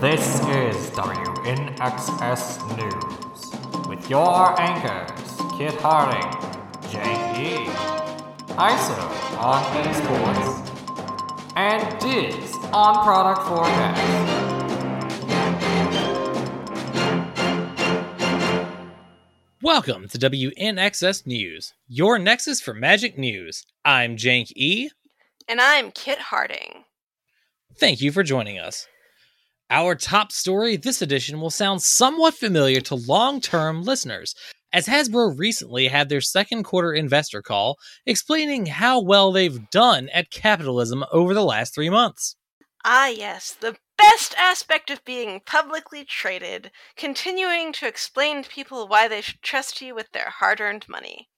This is WNXS News with your anchors, Kit Harding, Jank E, ISO on esports, and Diz on product forecast. Welcome to WNXS News, your nexus for Magic News. I'm Jank E. And I'm Kit Harding. Thank you for joining us. Our top story this edition will sound somewhat familiar to long term listeners, as Hasbro recently had their second quarter investor call explaining how well they've done at capitalism over the last three months. Ah, yes, the best aspect of being publicly traded, continuing to explain to people why they should trust you with their hard earned money.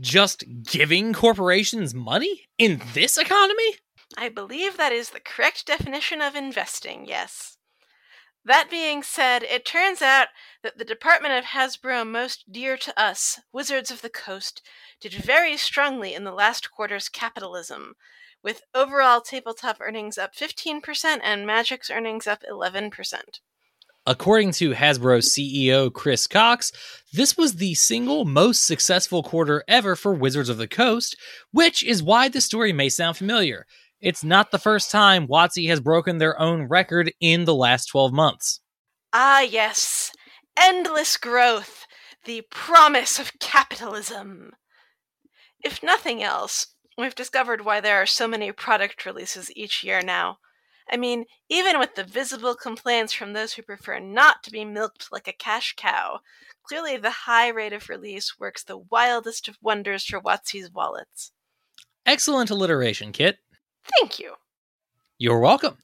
Just giving corporations money in this economy? I believe that is the correct definition of investing, yes. That being said, it turns out that the department of Hasbro most dear to us, Wizards of the Coast, did very strongly in the last quarter's capitalism, with overall tabletop earnings up 15% and Magic's earnings up 11%. According to Hasbro CEO Chris Cox, this was the single most successful quarter ever for Wizards of the Coast, which is why the story may sound familiar. It's not the first time WotC has broken their own record in the last 12 months. Ah, yes. Endless growth. The promise of capitalism. If nothing else, we've discovered why there are so many product releases each year now. I mean, even with the visible complaints from those who prefer not to be milked like a cash cow, clearly the high rate of release works the wildest of wonders for WotC's wallets. Excellent alliteration, Kit. Thank you. You're welcome.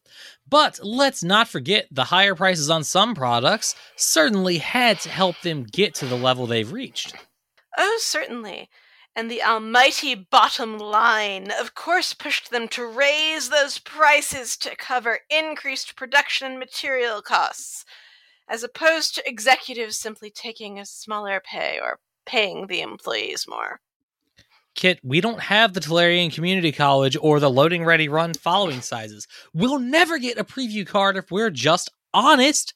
But let's not forget the higher prices on some products certainly had to help them get to the level they've reached. Oh, certainly. And the almighty bottom line, of course, pushed them to raise those prices to cover increased production and material costs, as opposed to executives simply taking a smaller pay or paying the employees more. Kit, we don't have the Tolarian Community College or the Loading Ready Run following sizes. We'll never get a preview card if we're just honest.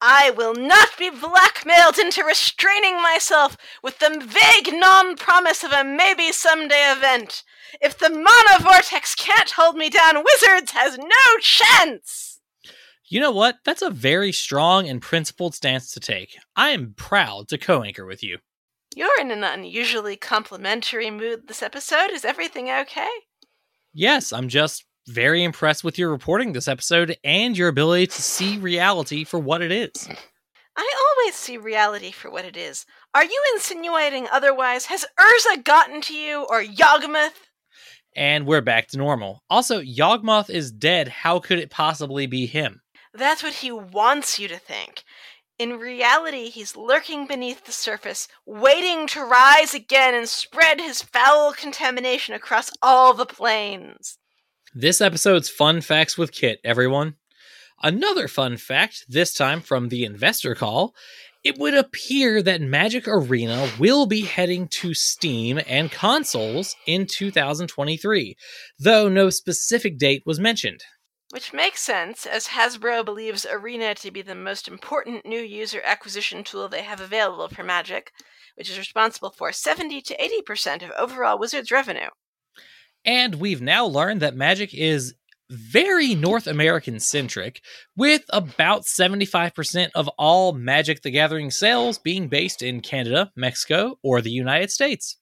I will not be blackmailed into restraining myself with the vague non promise of a maybe someday event. If the Mana Vortex can't hold me down, Wizards has no chance! You know what? That's a very strong and principled stance to take. I am proud to co anchor with you. You're in an unusually complimentary mood this episode. Is everything okay? Yes, I'm just very impressed with your reporting this episode and your ability to see reality for what it is. I always see reality for what it is. Are you insinuating otherwise? Has Urza gotten to you, or Yawgmoth? And we're back to normal. Also, Yawgmoth is dead. How could it possibly be him? That's what he wants you to think. In reality, he's lurking beneath the surface, waiting to rise again and spread his foul contamination across all the planes. This episode's fun facts with Kit, everyone. Another fun fact, this time from the investor call, it would appear that Magic Arena will be heading to Steam and consoles in 2023, though no specific date was mentioned. Which makes sense, as Hasbro believes Arena to be the most important new user acquisition tool they have available for Magic, which is responsible for 70 to 80% of overall Wizards revenue. And we've now learned that Magic is very North American centric, with about 75% of all Magic the Gathering sales being based in Canada, Mexico, or the United States.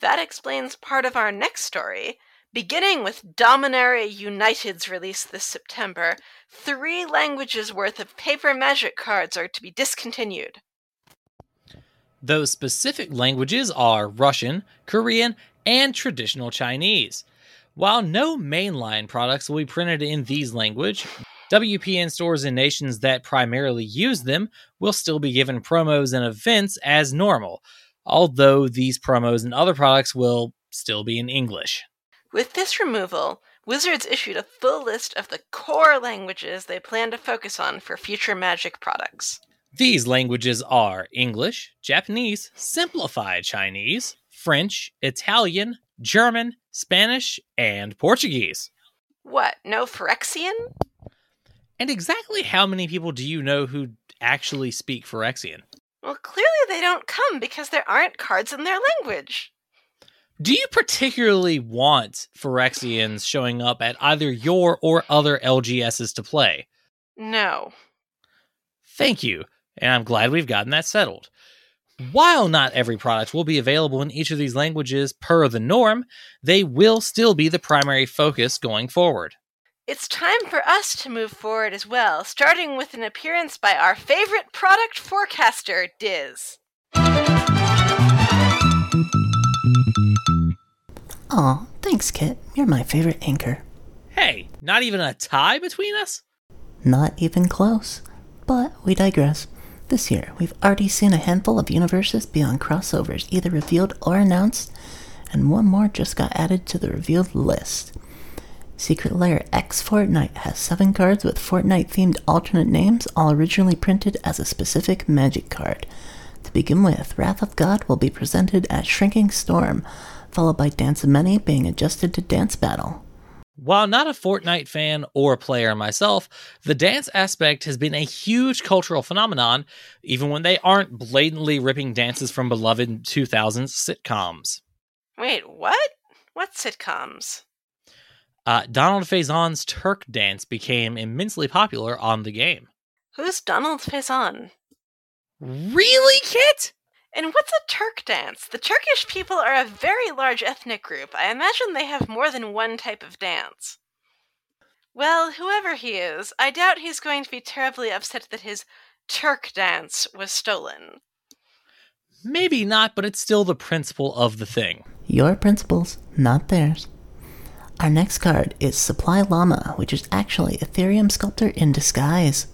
That explains part of our next story. Beginning with Dominaria United's release this September, three languages worth of paper magic cards are to be discontinued. Those specific languages are Russian, Korean, and traditional Chinese. While no mainline products will be printed in these languages, WPN stores in nations that primarily use them will still be given promos and events as normal, although these promos and other products will still be in English. With this removal, Wizards issued a full list of the core languages they plan to focus on for future Magic products. These languages are English, Japanese, Simplified Chinese, French, Italian, German, Spanish, and Portuguese. What, no Phyrexian? And exactly how many people do you know who actually speak Phyrexian? Well, clearly they don't come because there aren't cards in their language. Do you particularly want Phyrexians showing up at either your or other LGSs to play? No. Thank you, and I'm glad we've gotten that settled. While not every product will be available in each of these languages per the norm, they will still be the primary focus going forward. It's time for us to move forward as well, starting with an appearance by our favorite product forecaster, Diz. Aw, thanks, Kit. You're my favorite anchor. Hey, not even a tie between us? Not even close. But we digress. This year, we've already seen a handful of universes beyond crossovers either revealed or announced, and one more just got added to the revealed list. Secret Lair X Fortnite has seven cards with Fortnite themed alternate names, all originally printed as a specific magic card. To begin with, Wrath of God will be presented as Shrinking Storm, followed by Dance of Many being adjusted to Dance Battle. While not a Fortnite fan or player myself, the dance aspect has been a huge cultural phenomenon, even when they aren't blatantly ripping dances from beloved 2000s sitcoms. Wait, what? What sitcoms? Uh, Donald Faison's Turk dance became immensely popular on the game. Who's Donald Faison? Really, Kit? And what's a Turk dance? The Turkish people are a very large ethnic group. I imagine they have more than one type of dance. Well, whoever he is, I doubt he's going to be terribly upset that his Turk dance was stolen. Maybe not, but it's still the principle of the thing. Your principles, not theirs. Our next card is Supply Llama, which is actually Etherium Sculptor in disguise.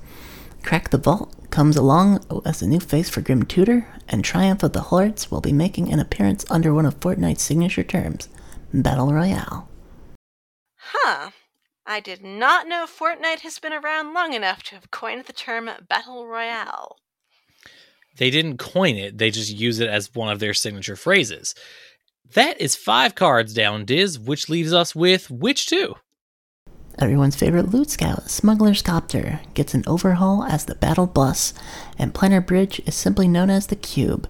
Crack the Vault comes along as a new face for Grim Tutor, and Triumph of the Hordes will be making an appearance under one of Fortnite's signature terms, Battle Royale. Huh. I did not know Fortnite has been around long enough to have coined the term Battle Royale. They didn't coin it, they just use it as one of their signature phrases. That is five cards down, Diz, which leaves us with which two? Everyone's favorite loot scout, Smuggler's Copter, gets an overhaul as the Battle Bus, and Planar Bridge is simply known as the Cube.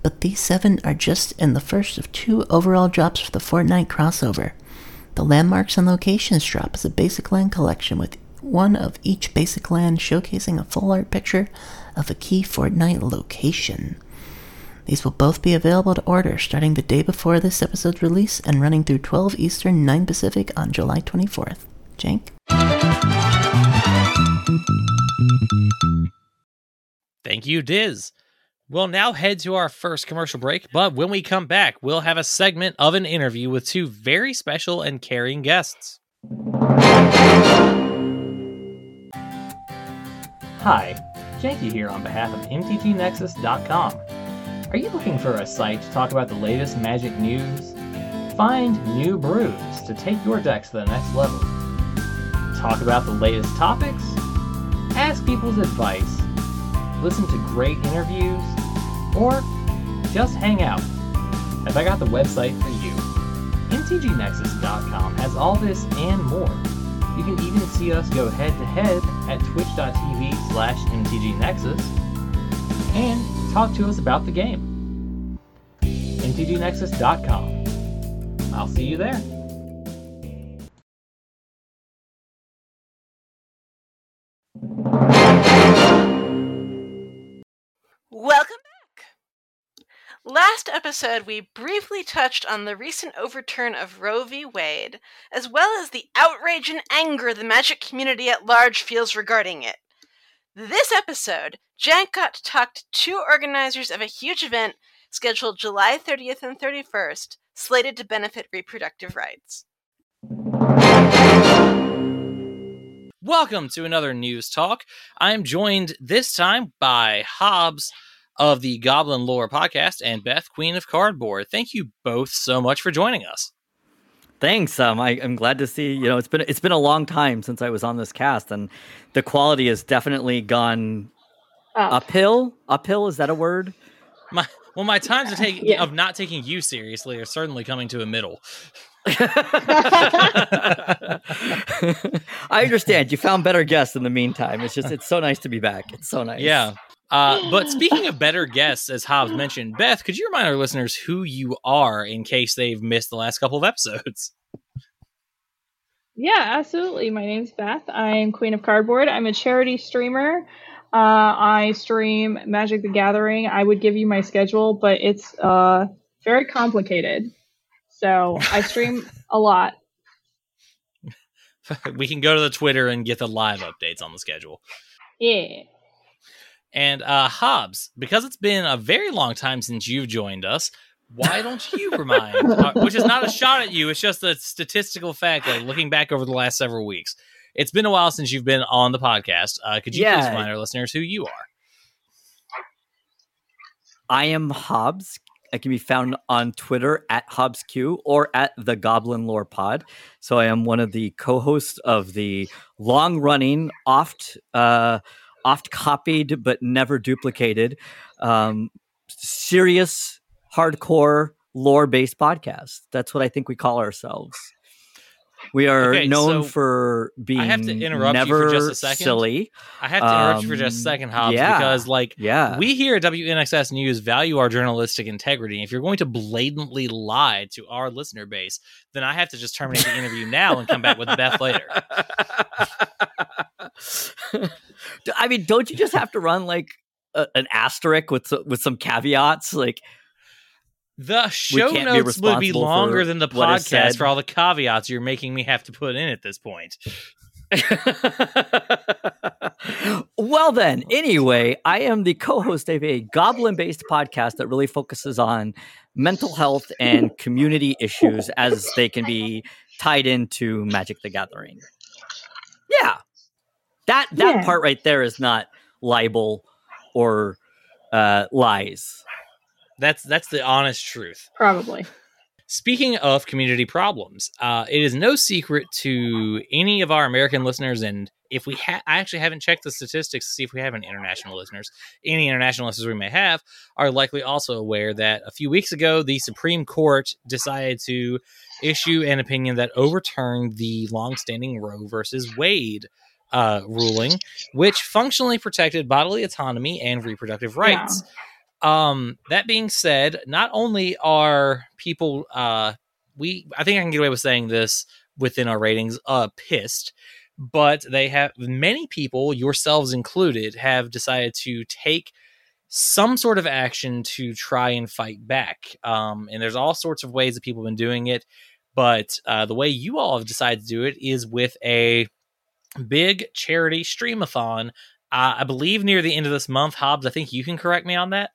But these seven are just in the first of two overall drops for the Fortnite crossover. The Landmarks and Locations drop is a basic land collection with one of each basic land showcasing a full art picture of a key Fortnite location. These will both be available to order starting the day before this episode's release and running through 12 Eastern, 9 Pacific on July 24th. Jank? Thank you, Diz. We'll now head to our first commercial break, but when we come back, we'll have a segment of an interview with two very special and caring guests. Hi, Janky here on behalf of MTGNexus.com. Are you looking for a site to talk about the latest Magic news? Find new brews to take your decks to the next level. Talk about the latest topics? Ask people's advice. Listen to great interviews? Or just hang out? Have I got the website for you? MTGNexus.com has all this and more. You can even see us go head to head at twitch.tv slash mtgnexus and talk to us about the game. mtgnexus.com. I'll see you there. Last episode, we briefly touched on the recent overturn of Roe v. Wade, as well as the outrage and anger the magic community at large feels regarding it. This episode, Jank got to talk to two organizers of a huge event scheduled July 30th and 31st, slated to benefit reproductive rights. Welcome to another news talk. I'm joined this time by Hobbes of the Goblin Lore podcast and Beth, Queen of Cardboard. Thank you both so much for joining us. Thanks. Um, I, am glad to see. You know, it's been it's been a long time since I was on this cast, and the quality has definitely gone uphill. Uphill is that a word? My well, my times of taking Yeah. of not taking you seriously are certainly coming to a middle. I understand. You found better guests in the meantime. It's just it's so nice to be back. It's so nice. Yeah. Uh, but speaking of better guests, as Hobbes mentioned, Beth, could you remind our listeners who you are in case they've missed the last couple of episodes? Yeah, absolutely. My name's Beth. I'm Queen of Cardboard. I'm a charity streamer. Uh, I stream Magic the Gathering. I would give you my schedule, but it's uh, very complicated. So I stream a lot. we can go to the Twitter and get the live updates on the schedule. Yeah. And uh, Hobbes, because it's been a very long time since you've joined us, why don't you remind? uh, which is not a shot at you; it's just a statistical fact that looking back over the last several weeks, it's been a while since you've been on the podcast. Uh, could you yeah. please remind our listeners who you are? I am Hobbes. I can be found on Twitter at HobbesQ or at the Goblin Lore Pod. So I am one of the co-hosts of the long-running, oft uh, oft copied but never duplicated, um, serious, hardcore lore-based podcast. That's what I think we call ourselves. We are okay, known so for being I have to interrupt you for just a second. silly. I have to interrupt um, you for just a second, Hobbes, yeah, because like yeah. we here at WNXS News value our journalistic integrity. If you're going to blatantly lie to our listener base, then I have to just terminate the interview now and come back with Beth later. I mean, don't you just have to run like a, an asterisk with with some caveats, like? The show notes would be longer than the podcast for all the caveats you're making me have to put in at this point. well, then, anyway, I am the co host of a goblin based podcast that really focuses on mental health and community issues as they can be tied into Magic the Gathering. Yeah. That, that yeah. part right there is not libel or uh, lies. That's that's the honest truth. Probably. Speaking of community problems, uh, it is no secret to any of our American listeners, and if we ha- I actually haven't checked the statistics to see if we have any international listeners. Any international listeners we may have are likely also aware that a few weeks ago, the Supreme Court decided to issue an opinion that overturned the longstanding Roe versus Wade uh, ruling, which functionally protected bodily autonomy and reproductive rights. Yeah. Um, that being said, not only are people, uh, we, I think I can get away with saying this within our ratings, uh, pissed, but they have many people, yourselves included, have decided to take some sort of action to try and fight back. Um, and there's all sorts of ways that people have been doing it, but uh, the way you all have decided to do it is with a big charity streamathon. Uh, I believe near the end of this month, Hobbes. I think you can correct me on that.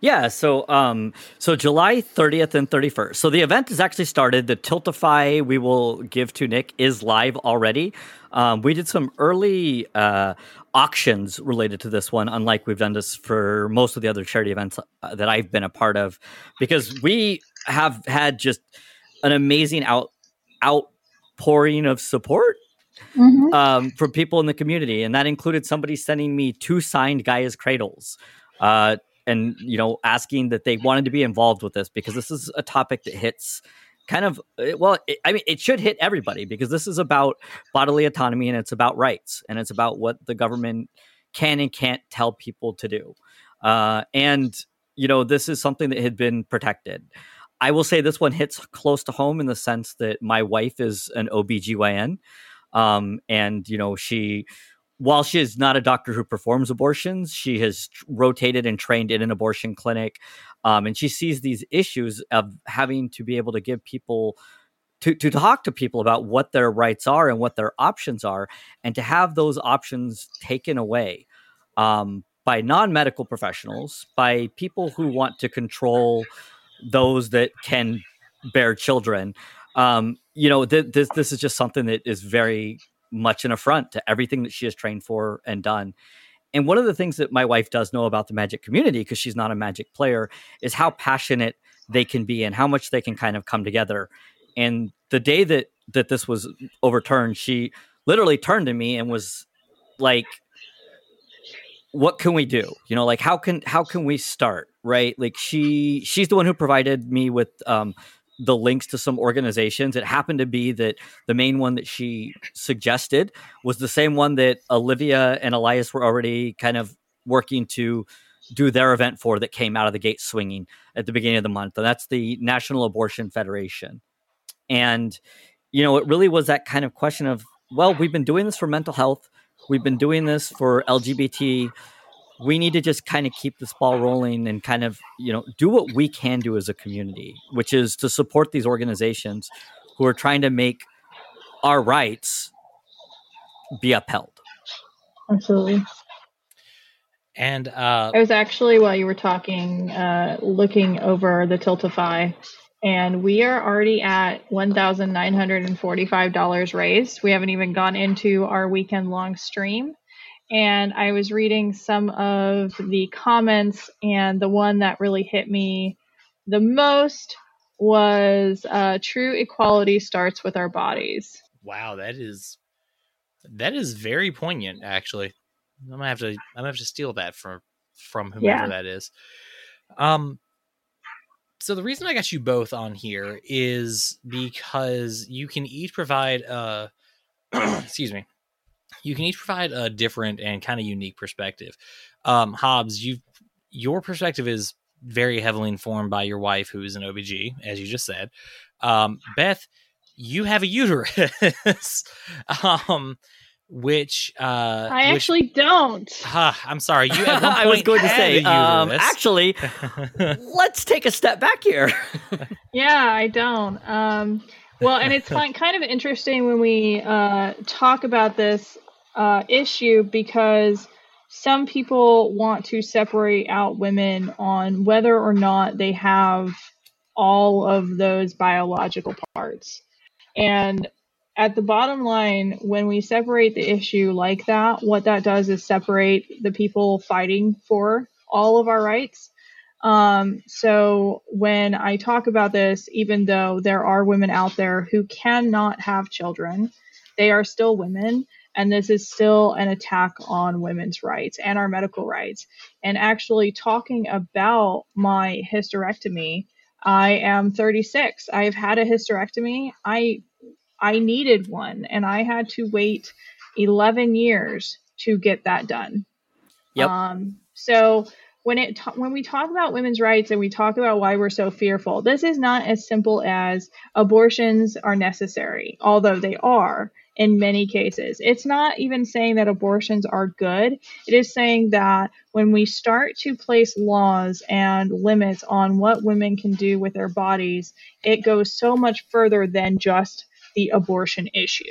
Yeah, so um, so July 30th and 31st. So the event has actually started. The Tiltify we will give to Nick is live already. Um, we did some early uh, auctions related to this one, unlike we've done this for most of the other charity events uh, that I've been a part of, because we have had just an amazing out outpouring of support mm-hmm. um, from people in the community, and that included somebody sending me two signed Gaea's Cradles. Uh, and you know asking that they wanted to be involved with this because this is a topic that hits kind of eh, well it, i mean it should hit everybody because this is about bodily autonomy and it's about rights and it's about what the government can and can't tell people to do uh, and you know this is something that had been protected i will say this one hits close to home in the sense that my wife is an obgyn um, and you know she while she is not a doctor who performs abortions, she has rotated and trained in an abortion clinic. Um, and she sees these issues of having to be able to give people to, to talk to people about what their rights are and what their options are, and to have those options taken away um, by non medical professionals, by people who want to control those that can bear children. Um, you know, th- this this is just something that is very much an affront to everything that she has trained for and done. And one of the things that my wife does know about the magic community, because she's not a magic player, is how passionate they can be and how much they can kind of come together. And the day that that this was overturned, she literally turned to me and was like, "What can we do? You know, like how can how can we start? Right? Like she she's the one who provided me with um, the links to some organizations. It happened to be that the main one that she suggested was the same one that Olivia and Elias were already kind of working to do their event for that came out of the gate swinging at the beginning of the month. And that's the National Abortion Federation. And, you know, it really was that kind of question of, well, we've been doing this for mental health, we've been doing this for LGBT. We need to just kind of keep this ball rolling and kind of, you know, do what we can do as a community, which is to support these organizations who are trying to make our rights be upheld. Absolutely. And uh, I was actually, while you were talking, uh, looking over the Tiltify, and we are already at $1,945 raised. We haven't even gone into our weekend long stream. And I was reading some of the comments, and the one that really hit me the most was uh, true equality starts with our bodies. wow, that is that is very poignant. Actually, I'm gonna have to I'm gonna have to steal that from from whomever Yeah. that is. Um. So the reason I got you both on here is because you can each provide a excuse me. You can each provide a different and kind of unique perspective. Um Hobbes, you your perspective is very heavily informed by your wife who is an OBG, as you just said. Um Beth, you have a uterus. um which uh I which- actually don't. Ah, I'm sorry. You at one I was going to say, um, uterus. actually, let's take a step back here. Yeah, I don't. Um, well, and it's fun, kind of interesting when we uh, talk about this uh, issue because some people want to separate out women on whether or not they have all of those biological parts. And at the bottom line, when we separate the issue like that, what that does is separate the people fighting for all of our rights. Um, so when I talk about this, even though there are women out there who cannot have children, they are still women. And this is still an attack on women's rights and our medical rights. And actually, talking about my hysterectomy, I am 36. I've had a hysterectomy. I I needed one, and I had to wait 11 years to get that done. Yep. Um, so when it ta- when we talk about women's rights and we talk about why we're so fearful, this is not as simple as abortions are necessary, although they are in many cases. It's not even saying that abortions are good. It is saying that when we start to place laws and limits on what women can do with their bodies, it goes so much further than just the abortion issue.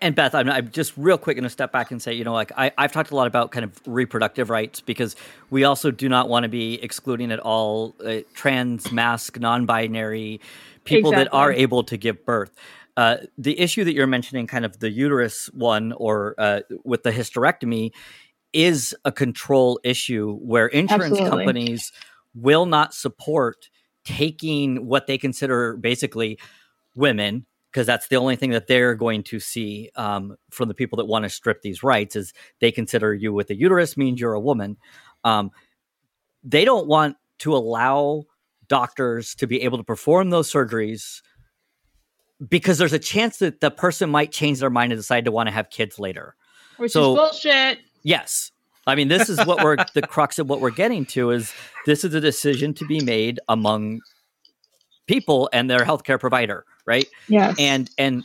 And Beth, I'm, I'm just real quick going to step back and say, you know, like I, I've talked a lot about kind of reproductive rights because we also do not want to be excluding at all uh, trans, masc, non-binary people that are able to give birth. Uh, the issue that you're mentioning, kind of the uterus one, or uh, with the hysterectomy, is a control issue where insurance Absolutely. companies will not support taking what they consider basically women because that's the only thing that they're going to see um, from the people that want to strip these rights is they consider you with a uterus means you're a woman um, they don't want to allow doctors to be able to perform those surgeries because there's a chance that the person might change their mind and decide to want to have kids later Which So- is bullshit. Yes. I mean, this is what we're the crux of what we're getting to is this is a decision to be made among people and their healthcare provider, right? Yes. And and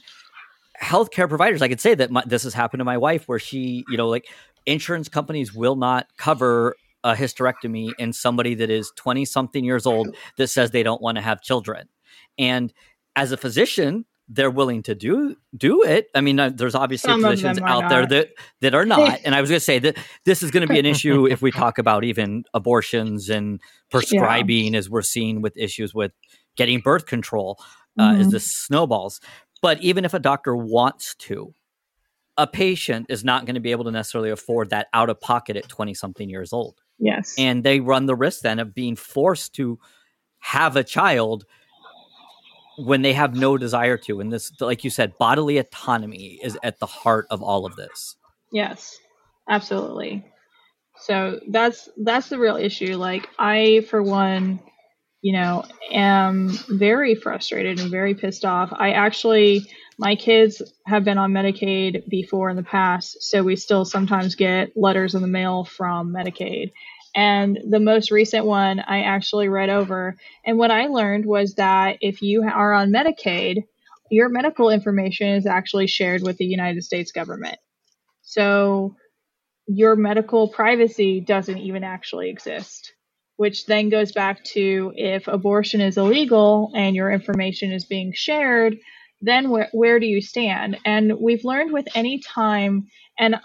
healthcare providers, I could say that my, this has happened to my wife, where she, you know, like insurance companies will not cover a hysterectomy in somebody that is twenty something years old that says they don't want to have children, and as a physician. They're willing to do do it. I mean, uh, there's obviously Some physicians out there that that are not. And I was going to say that this is going to be an issue if we talk about even abortions and prescribing, as we're seeing with issues with getting birth control, uh, is Mhm. this snowballs. But even if a doctor wants to, a patient is not going to be able to necessarily afford that out of pocket at 20 something years old. yes. And they run the risk then of being forced to have a child when they have no desire to. And this, like you said, bodily autonomy is at the heart of all of this. Yes, absolutely. So that's that's the real issue. Like I, for one, you know, am very frustrated and very pissed off. I actually, my kids have been on Medicaid before in the past, so we still sometimes get letters in the mail from Medicaid. And the most recent one I actually read over. And what I learned was that if you are on Medicaid, your medical information is actually shared with the United States government. So your medical privacy doesn't even actually exist, which then goes back to if abortion is illegal and your information is being shared, then where, where do you stand? And we've learned with any time, and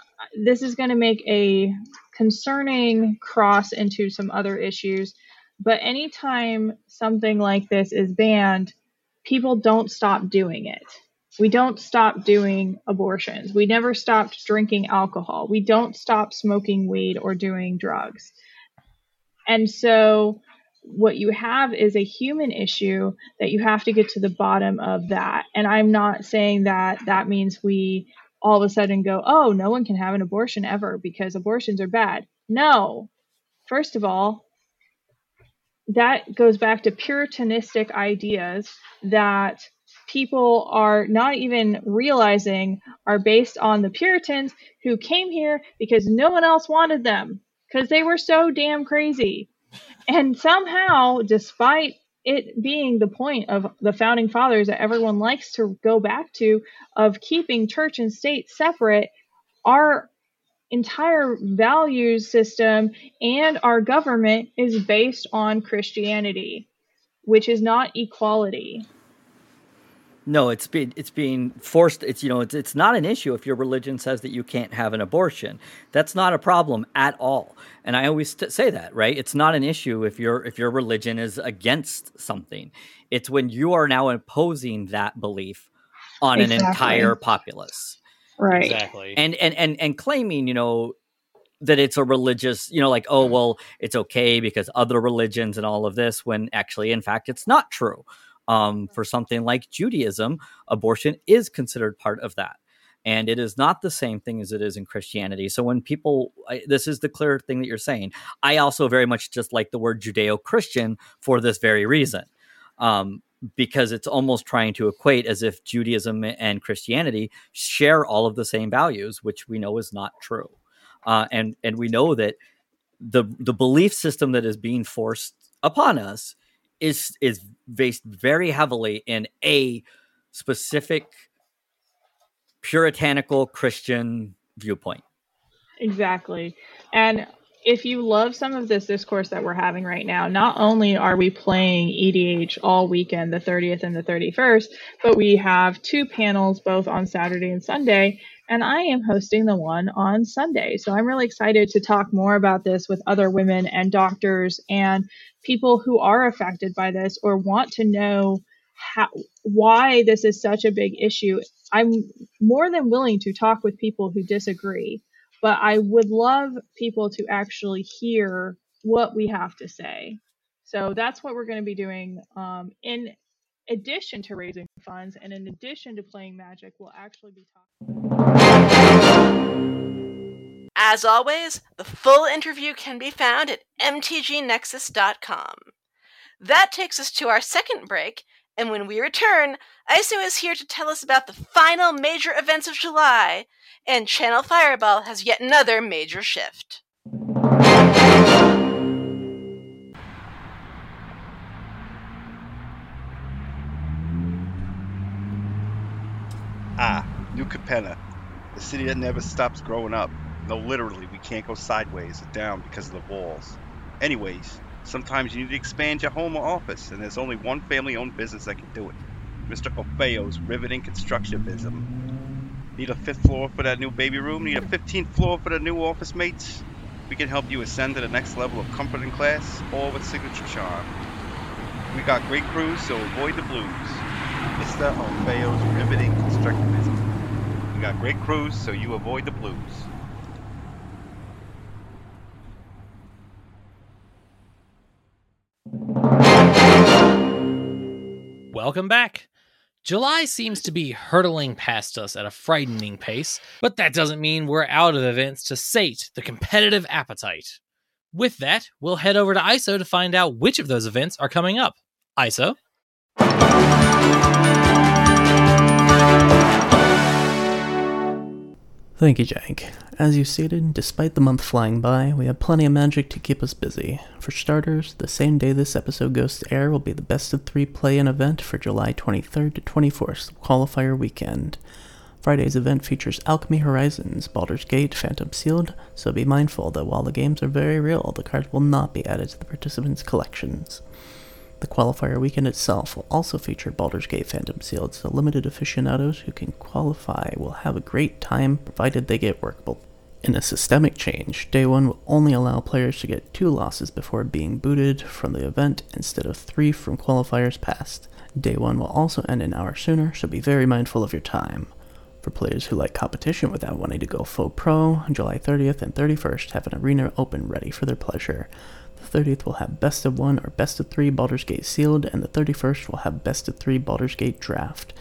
this is going to make a concerning cross into some other issues, but anytime something like this is banned, people don't stop doing it. We don't stop doing abortions. We never stopped drinking alcohol. We don't stop smoking weed or doing drugs. And so, what you have is a human issue that you have to get to the bottom of that. And I'm not saying that that means we all of a sudden go, oh, no one can have an abortion ever because abortions are bad. No. First of all, that goes back to puritanistic ideas that people are not even realizing are based on the Puritans who came here because no one else wanted them because they were so damn crazy. And somehow, despite it being the point of the founding fathers that everyone likes to go back to of keeping church and state separate, our entire value system and our government is based on Christianity, which is not equality. No, it's being it's being forced. It's you know it's it's not an issue if your religion says that you can't have an abortion. That's not a problem at all. And I always t- say that, right? It's not an issue if your if your religion is against something. It's when you are now imposing that belief on exactly. an entire populace. Right. Exactly. And and and and claiming, you know, that it's a religious, you know, like, oh, well, it's okay because other religions and all of this, when actually, in fact, it's not true. Um, for something like Judaism, abortion is considered part of that. And it is not the same thing as it is in Christianity. So when people, I, this is the clear thing that you're saying. I also very much just like the word Judeo Christian for this very reason. Um, because it's almost trying to equate as if Judaism and Christianity share all of the same values, which we know is not true. Uh, and and we know that the the belief system that is being forced upon us is is based very heavily in a specific puritanical Christian viewpoint. Exactly. And if you love some of this discourse that we're having right now, not only are we playing EDH all weekend, the 30th and the 31st, but we have two panels both on Saturday and Sunday, and I am hosting the one on Sunday. So I'm really excited to talk more about this with other women and doctors and people who are affected by this or want to know how, why this is such a big issue. I'm more than willing to talk with people who disagree but I would love people to actually hear what we have to say. So that's what we're going to be doing. Um, in addition to raising funds and in addition to playing magic, we'll actually be talking. As always, the full interview can be found at mtgnexus.com. That takes us to our second break, and when we return, ISO is here to tell us about the final major events of July and Channel Fireball has yet another major shift. Capenna, the city that never stops growing up. No, literally, we can't go sideways or down because of the walls. Anyways, sometimes you need to expand your home or office, and there's only one family owned business that can do it Mr. Ofeo's Riveting Constructionism. Need a fifth floor for that new baby room? Need a 15th floor for the new office mates? We can help you ascend to the next level of comfort and class, all with signature charm. We got great crews, so avoid the blues. Mr. Ofeo's riveting constructivism. Got great crews, so you avoid the blues. Welcome back. July seems to be hurtling past us at a frightening pace, but that doesn't mean we're out of events to sate the competitive appetite. With that, we'll head over to ISO to find out which of those events are coming up. ISO. Thank you, Jank. As you stated, despite the month flying by, we have plenty of magic to keep us busy. For starters, the same day this episode goes to air will be the best of three play in event for July 23rd to 24th, qualifier weekend. Friday's event features Alchemy Horizons, Baldur's Gate, Phantom Sealed, so be mindful that while the games are very real, the cards will not be added to the participants' collections. The qualifier weekend itself will also feature Baldur's Gate Phantom Sealed, so limited aficionados who can qualify will have a great time provided they get workable. In a systemic change, Day 1 will only allow players to get two losses before being booted from the event instead of three from qualifiers past. Day 1 will also end an hour sooner, so be very mindful of your time. For players who like competition without wanting to go full pro, July 30th and 31st have an arena open ready for their pleasure. The 30th will have best of one or best of three Baldur's Gate sealed, and the 31st will have best of three Baldur's Gate draft.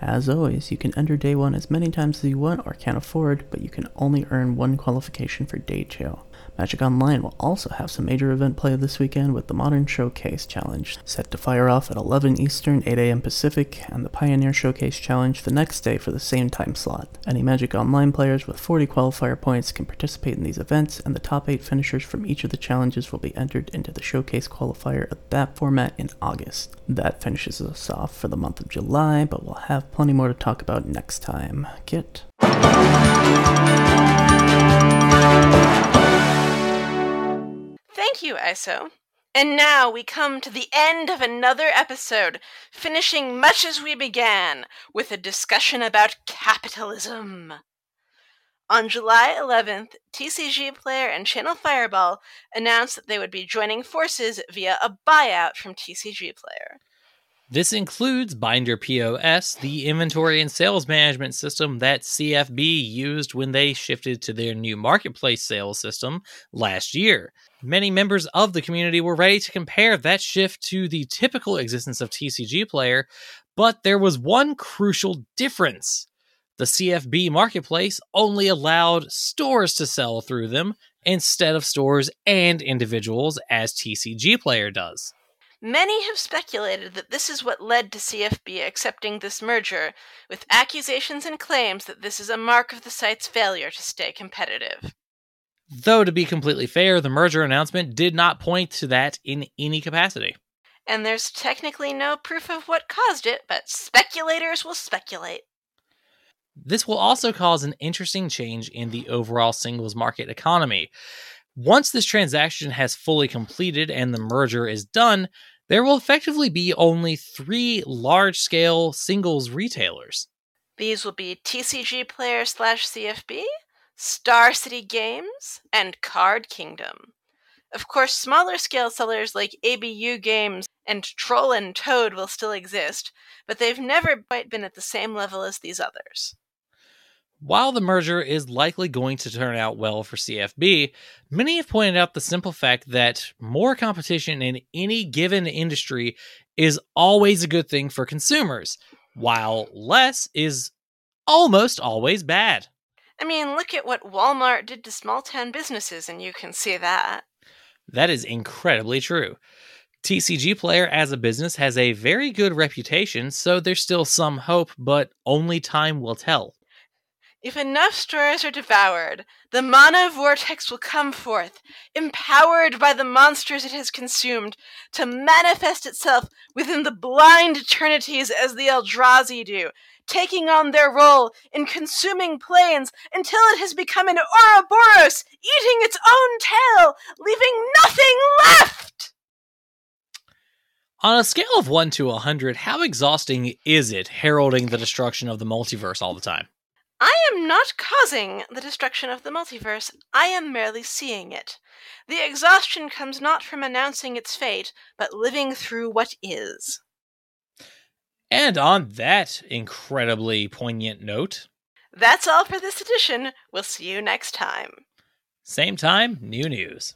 As always, you can enter day one as many times as you want or can afford, but you can only earn one qualification for day two. Magic Online will also have some major event play this weekend with the Modern Showcase Challenge, set to fire off at 11 Eastern, 8 a.m. Pacific, and the Pioneer Showcase Challenge the next day for the same time slot. Any Magic Online players with 40 qualifier points can participate in these events, and the top 8 finishers from each of the challenges will be entered into the Showcase qualifier at that format in August. That finishes us off for the month of July, but we'll have plenty more to talk about next time. Get. Thank you, ISO. And now we come to the end of another episode, finishing much as we began, with a discussion about capitalism. On July 11th, TCG Player and Channel Fireball announced that they would be joining forces via a buyout from TCG Player. This includes Binder POS, the inventory and sales management system that CFB used when they shifted to their new marketplace sales system last year. Many members of the community were ready to compare that shift to the typical existence of TCG Player, but there was one crucial difference. The CFB marketplace only allowed stores to sell through them instead of stores and individuals as TCG Player does. Many have speculated that this is what led to CFB accepting this merger, with accusations and claims that this is a mark of the site's failure to stay competitive. Though, to be completely fair, the merger announcement did not point to that in any capacity. And there's technically no proof of what caused it, but speculators will speculate. This will also cause an interesting change in the overall singles market economy. Once this transaction has fully completed and the merger is done, there will effectively be only three large scale singles retailers. These will be TCG Player slash CFB, Star City Games, and Card Kingdom. Of course, smaller scale sellers like ABU Games and Troll and Toad will still exist, but they've never quite been at the same level as these others. While the merger is likely going to turn out well for CFB, many have pointed out the simple fact that more competition in any given industry is always a good thing for consumers, while less is almost always bad. I mean, look at what Walmart did to small town businesses, and you can see that. That is incredibly true. TCG Player as a business has a very good reputation, so there's still some hope, but only time will tell. If enough stores are devoured, the mana vortex will come forth, empowered by the monsters it has consumed, to manifest itself within the blind eternities as the Eldrazi do, taking on their role in consuming planes until it has become an Ouroboros, eating its own tail, leaving nothing left! On a scale of 1 to 100, how exhausting is it heralding the destruction of the multiverse all the time? I am not causing the destruction of the multiverse, I am merely seeing it. The exhaustion comes not from announcing its fate, but living through what is. And on that incredibly poignant note, That's all for this edition. We'll see you next time. same time, new news.